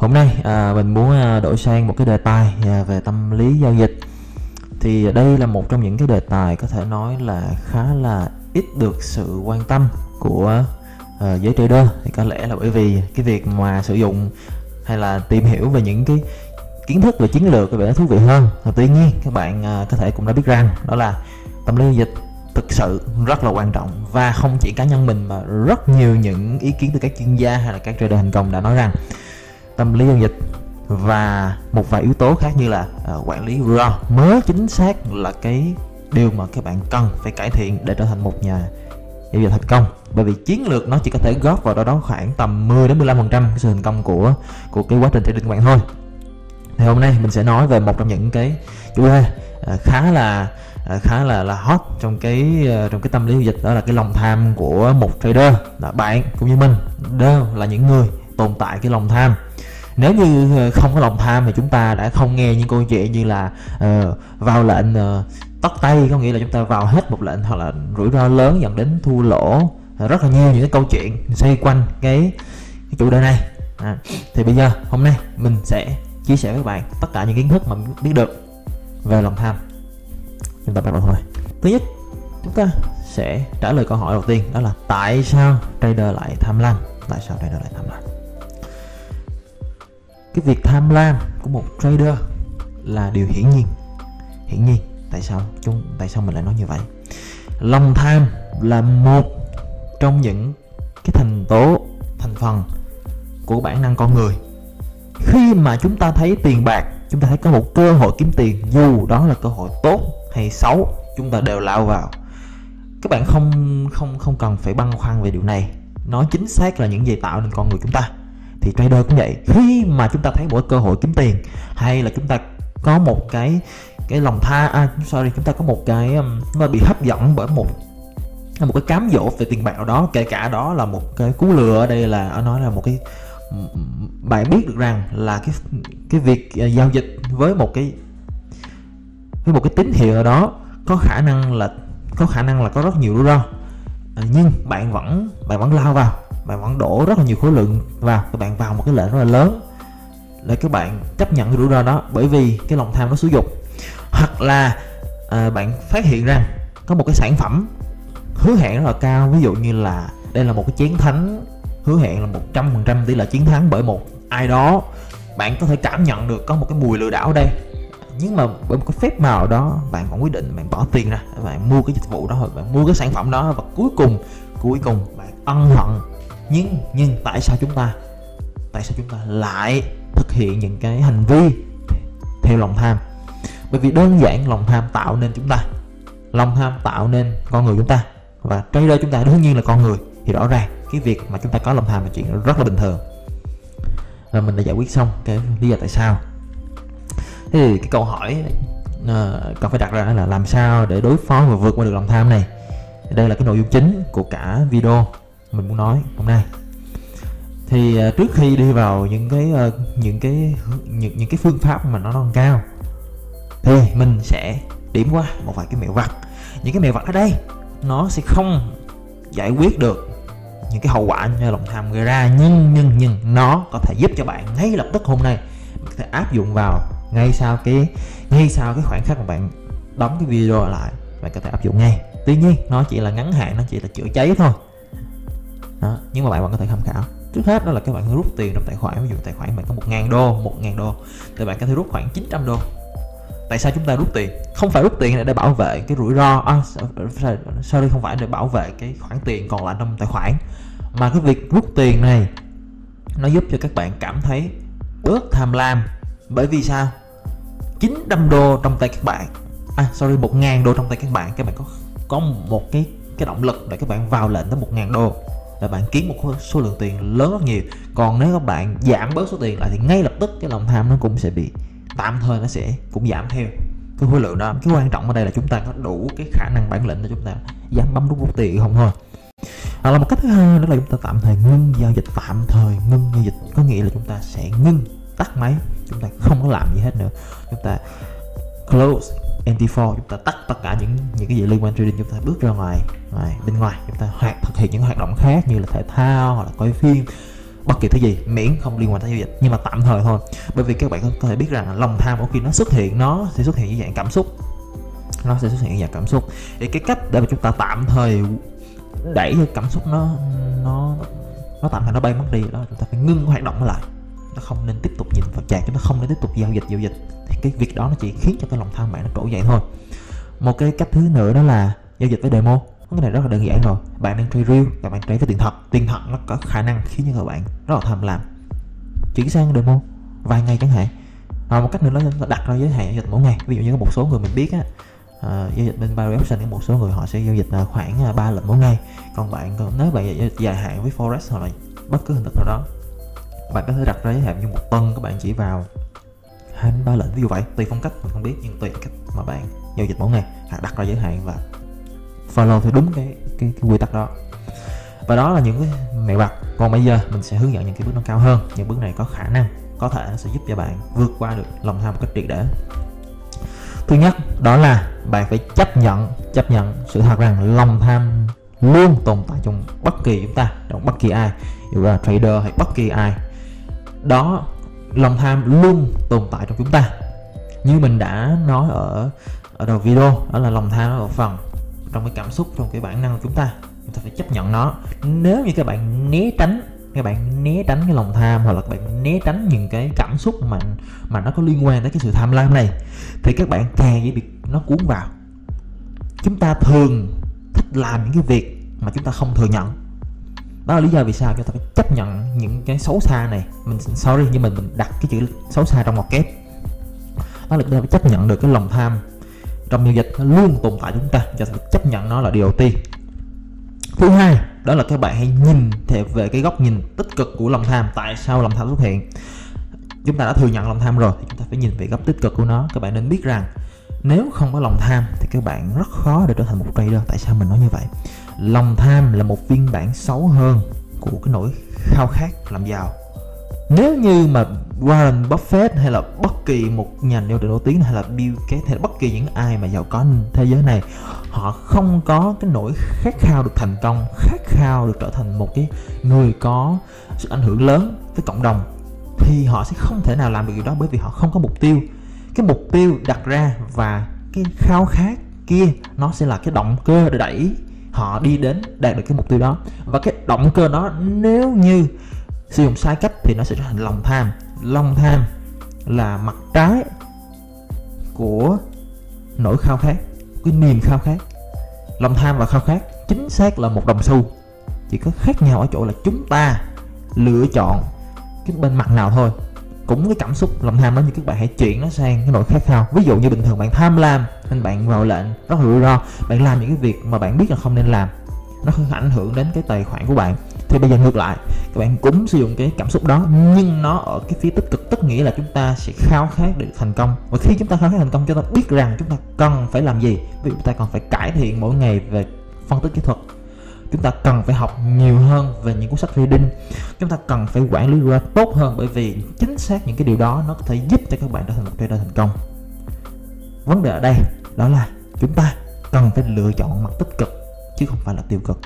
hôm nay à, mình muốn à, đổi sang một cái đề tài à, về tâm lý giao dịch. Thì đây là một trong những cái đề tài có thể nói là khá là ít được sự quan tâm của uh, giới trader. Thì có lẽ là bởi vì cái việc mà sử dụng hay là tìm hiểu về những cái kiến thức về chiến lược có vẻ thú vị hơn. Và tuy nhiên các bạn uh, có thể cũng đã biết rằng đó là tâm lý giao dịch thực sự rất là quan trọng. Và không chỉ cá nhân mình mà rất nhiều những ý kiến từ các chuyên gia hay là các trader thành công đã nói rằng tâm lý giao dịch và một vài yếu tố khác như là uh, quản lý rủi ro. Mới chính xác là cái điều mà các bạn cần phải cải thiện để trở thành một nhà giao dịch thành công. Bởi vì chiến lược nó chỉ có thể góp vào đó đó khoảng tầm 10 đến 15 phần trăm sự thành công của của cái quá trình trading của bạn thôi. Thì hôm nay mình sẽ nói về một trong những cái chủ đề uh, khá là uh, khá là là hot trong cái uh, trong cái tâm lý giao dịch đó là cái lòng tham của một trader. Là bạn cũng như mình đều là những người tồn tại cái lòng tham nếu như ờ, không có lòng tham thì chúng ta đã không nghe những câu chuyện như là uh, vào lệnh uh, tóc tay có nghĩa là chúng ta vào hết một lệnh hoặc là rủi ro lớn dẫn đến thua lỗ rất là nhiều những cái câu chuyện xoay quanh cái, cái chủ đề này. À, thì bây giờ hôm nay mình sẽ chia sẻ với bạn tất cả những kiến thức mà mình biết được về lòng tham. Chúng ta bắt đầu thôi thứ nhất chúng ta sẽ trả lời câu hỏi đầu tiên đó là tại sao trader lại tham lam? Tại sao trader lại tham lam? Cái việc tham lam của một trader là điều hiển nhiên. Hiển nhiên, tại sao chúng, tại sao mình lại nói như vậy? Lòng tham là một trong những cái thành tố, thành phần của bản năng con người. Khi mà chúng ta thấy tiền bạc, chúng ta thấy có một cơ hội kiếm tiền, dù đó là cơ hội tốt hay xấu, chúng ta đều lao vào. Các bạn không không không cần phải băn khoăn về điều này. Nó chính xác là những gì tạo nên con người chúng ta thì trader cũng vậy. Khi mà chúng ta thấy một cơ hội kiếm tiền hay là chúng ta có một cái cái lòng tha à, sorry chúng ta có một cái um, chúng mà bị hấp dẫn bởi một một cái cám dỗ về tiền bạc nào đó kể cả đó là một cái cú lừa ở đây là ở nói là một cái bạn biết được rằng là cái cái việc à, giao dịch với một cái với một cái tín hiệu nào đó có khả năng là có khả năng là có rất nhiều rủi ro. À, nhưng bạn vẫn bạn vẫn lao vào bạn vẫn đổ rất là nhiều khối lượng vào. Các bạn vào một cái lệnh rất là lớn để các bạn chấp nhận cái rủi ro đó bởi vì cái lòng tham nó xúi dục. Hoặc là à, bạn phát hiện rằng có một cái sản phẩm hứa hẹn rất là cao ví dụ như là đây là một cái chiến thắng hứa hẹn là một trăm phần trăm tỷ lệ chiến thắng bởi một ai đó. Bạn có thể cảm nhận được có một cái mùi lừa đảo ở đây. Nhưng mà bởi một cái phép màu đó bạn vẫn quyết định bạn bỏ tiền ra bạn mua cái dịch vụ đó bạn mua cái sản phẩm đó và cuối cùng cuối cùng bạn ân hận nhưng nhưng tại sao chúng ta tại sao chúng ta lại thực hiện những cái hành vi theo lòng tham? Bởi vì đơn giản lòng tham tạo nên chúng ta lòng tham tạo nên con người chúng ta. Và trader chúng ta đương nhiên là con người. Thì rõ ràng cái việc mà chúng ta có lòng tham là chuyện rất là bình thường. Và mình đã giải quyết xong cái lý do tại sao. Thế thì cái câu hỏi uh, cần phải đặt ra là làm sao để đối phó và vượt qua được lòng tham này? Đây là cái nội dung chính của cả video mình muốn nói hôm nay. Thì uh, trước khi đi vào những cái uh, những cái những những cái phương pháp mà nó nâng cao thì mình sẽ điểm qua một vài cái mẹo vặt. Những cái mẹo vặt ở đây nó sẽ không giải quyết được những cái hậu quả như lòng tham gây ra nhưng nhưng nhưng nó có thể giúp cho bạn ngay lập tức hôm nay có thể áp dụng vào ngay sau cái ngay sau cái khoảnh khắc mà bạn đóng cái video lại bạn có thể áp dụng ngay. Tuy nhiên nó chỉ là ngắn hạn nó chỉ là chữa cháy thôi đó nhưng mà bạn vẫn có thể tham khảo. Trước hết đó là các bạn rút tiền trong tài khoản ví dụ tài khoản bạn có một ngàn đô một ngàn đô thì bạn có thể rút khoảng 900 đô. Tại sao chúng ta rút tiền? Không phải rút tiền để bảo vệ cái rủi ro à, sorry không phải để bảo vệ cái khoản tiền còn lại trong tài khoản mà cái việc rút tiền này nó giúp cho các bạn cảm thấy bớt tham lam. Bởi vì sao? 900 đô trong tay các bạn à sorry 1 ngàn đô trong tay các bạn các bạn có có một cái cái động lực để các bạn vào lệnh tới 1 ngàn đô là bạn kiếm một số lượng tiền lớn rất nhiều. Còn nếu các bạn giảm bớt số tiền lại thì ngay lập tức cái lòng tham nó cũng sẽ bị, tạm thời nó sẽ cũng giảm theo. Cái khối lượng đó, cái quan trọng ở đây là chúng ta có đủ cái khả năng bản lĩnh để chúng ta dám bấm đúng rút tiền không thôi. Hoặc là một cách thứ hai đó là chúng ta tạm thời ngưng giao dịch, tạm thời ngưng giao dịch. Có nghĩa là chúng ta sẽ ngưng tắt máy, chúng ta không có làm gì hết nữa. Chúng ta close. NT4 chúng ta tắt tất cả những những cái gì liên quan trading, chúng ta bước ra ngoài ngoài, bên ngoài, chúng ta hoạt, thực hiện những hoạt động khác như là thể thao hoặc là coi phim, bất kỳ thứ gì, miễn không liên quan tới giao dịch, nhưng mà tạm thời thôi. Bởi vì các bạn có thể biết rằng lòng tham khi nó xuất hiện, nó sẽ xuất hiện như dạng cảm xúc. Nó sẽ xuất hiện dạng cảm xúc. Thì cái cách để mà chúng ta tạm thời đẩy cảm xúc nó nó nó tạm thời nó bay mất đi đó, chúng ta phải ngưng hoạt động nó lại. Nó không nên tiếp tục nhìn vào chạc chúng ta không nên tiếp tục giao dịch giao dịch cái việc đó nó chỉ khiến cho cái lòng tham bạn nó trỗi dậy thôi. Một cái cách thứ nữa đó là giao dịch với demo. Cái này rất là đơn giản rồi. Bạn đang trade real và bạn trade với tiền thật. Tiền thật nó có khả năng khiến cho các bạn rất là tham lam. Chuyển sang demo. Vài ngày chẳng hạn. Và một cách nữa là đặt ra giới hạn giao dịch mỗi ngày. Ví dụ như có một số người mình biết á uh, giao dịch bên Barry Option có một số người họ sẽ giao dịch uh, khoảng ờ, uh, 3 lần mỗi ngày. Còn bạn nếu bạn giao dài hạn với Forex hoặc là bất cứ hình thức nào đó bạn có thể đặt ra giới hạn như một tuần các bạn chỉ vào hai đến ba lệnh ví dụ vậy tùy phong cách mình không biết nhưng tùy cách mà bạn giao dịch mỗi ngày hoặc đặt ra giới hạn và follow theo đúng cái cái, cái quy tắc đó. Và đó là những cái mẹo vặt. Còn bây giờ mình sẽ hướng dẫn những cái bước nó cao hơn. Những bước này có khả năng có thể nó sẽ giúp cho bạn vượt qua được lòng tham một cách triệt để. Thứ nhất đó là bạn phải chấp nhận chấp nhận sự thật rằng lòng tham luôn tồn tại trong bất kỳ chúng ta trong bất kỳ ai dù là trader hay bất kỳ ai. Đó lòng tham luôn tồn tại trong chúng ta. Như mình đã nói ở ở đầu video, đó là lòng tham ở phần trong cái cảm xúc, trong cái bản năng của chúng ta. Chúng ta phải chấp nhận nó. Nếu như các bạn né tránh, các bạn né tránh cái lòng tham hoặc là các bạn né tránh những cái cảm xúc mà mà nó có liên quan tới cái sự tham lam này, thì các bạn càng dễ bị nó cuốn vào. Chúng ta thường thích làm những cái việc mà chúng ta không thừa nhận đó là lý do vì sao chúng ta phải chấp nhận những cái xấu xa này. Mình, sorry, nhưng mình mình đặt cái chữ xấu xa trong ngoặc kép. Đó là chúng ta phải chấp nhận được cái lòng tham trong giao dịch, nó luôn tồn tại chúng ta. Cho phải chấp nhận nó là điều đầu tiên. Thứ hai, đó là các bạn hãy nhìn theo về cái góc nhìn tích cực của lòng tham. Tại sao lòng tham xuất hiện? Chúng ta đã thừa nhận lòng tham rồi, thì chúng ta phải nhìn về góc tích cực của nó. Các bạn nên biết rằng, nếu không có lòng tham, thì các bạn rất khó để trở thành một trader tại sao mình nói như vậy? Lòng tham là một phiên bản xấu hơn của cái nỗi khao khát làm giàu. Nếu như mà Warren Buffett hay là bất kỳ một nhà nêu nổi tiếng hay là Bill Gates hay là bất kỳ những ai mà giàu có thế giới này, họ không có cái nỗi khát khao được thành công, khát khao được trở thành một cái người có sự ảnh hưởng lớn với cộng đồng, thì họ sẽ không thể nào làm được điều đó bởi vì họ không có mục tiêu. Cái mục tiêu đặt ra và cái khao khát kia nó sẽ là cái động cơ để đẩy họ đi đến đạt được cái mục tiêu đó. Và cái động cơ đó, nếu như sử dụng sai cách thì nó sẽ trở thành lòng tham. Lòng tham là mặt trái của nỗi khao khát, cái niềm khao khát. Lòng tham và khao khát chính xác là một đồng xu. Chỉ có khác nhau ở chỗ là chúng ta lựa chọn cái bên mặt nào thôi cũng cái cảm xúc lòng tham đó như các bạn hãy chuyển nó sang cái nỗi khát khao. Ví dụ như bình thường bạn tham lam nên bạn vào lệnh, rất là rủi ro. Bạn làm những cái việc mà bạn biết là không nên làm, nó không ảnh hưởng đến cái tài khoản của bạn. Thì bây giờ ngược lại, các bạn cũng sử dụng cái cảm xúc đó, nhưng nó ở cái phía tích cực, tức nghĩa là chúng ta sẽ khao khát được thành công. Và khi chúng ta khao khát thành công, chúng ta biết rằng chúng ta cần phải làm gì. Vì chúng ta còn phải cải thiện mỗi ngày về phân tích kỹ thuật chúng ta cần phải học nhiều hơn về những cuốn sách reading chúng ta cần phải quản lý ra tốt hơn bởi vì chính xác những cái điều đó nó có thể giúp cho các bạn trở thành một trader thành công. Vấn đề ở đây đó là chúng ta cần phải lựa chọn mặt tích cực chứ không phải là tiêu cực.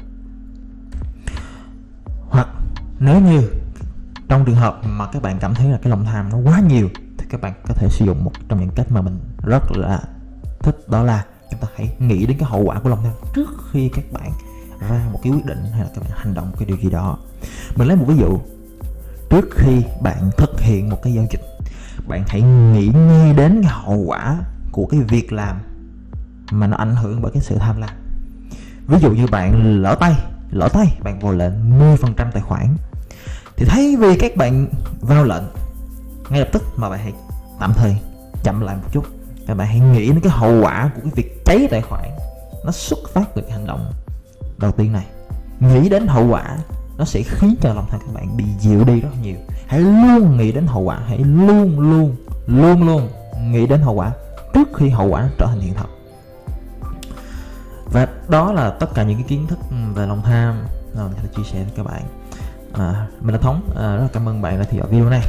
Hoặc nếu như trong trường hợp mà các bạn cảm thấy là cái lòng tham nó quá nhiều thì các bạn có thể sử dụng một trong những cách mà mình rất là thích, đó là chúng ta hãy nghĩ đến cái hậu quả của lòng tham trước khi các bạn ra một cái quyết định hay là các bạn hành động một cái điều gì đó. Mình lấy một ví dụ. Trước khi bạn thực hiện một cái giao dịch, bạn hãy nghĩ ngay đến cái hậu quả của cái việc làm mà nó ảnh hưởng bởi cái sự tham lam. Ví dụ như bạn lỡ tay lỡ tay, bạn vào lệnh 10% tài khoản. Thì thay vì các bạn vào lệnh, ngay lập tức mà bạn hãy tạm thời chậm lại một chút các bạn hãy nghĩ đến cái hậu quả của cái việc cháy tài khoản. Nó xuất phát từ cái hành động đầu tiên này nghĩ đến hậu quả nó sẽ khiến cho lòng tham các bạn bị dịu đi rất nhiều. Hãy luôn nghĩ đến hậu quả hãy luôn luôn luôn luôn nghĩ đến hậu quả trước khi hậu quả trở thành hiện thực và đó là tất cả những cái kiến thức ừ, về lòng tham mà mình sẽ chia sẻ với các bạn. À, mình là thống à, rất là cảm ơn bạn đã theo dõi video này.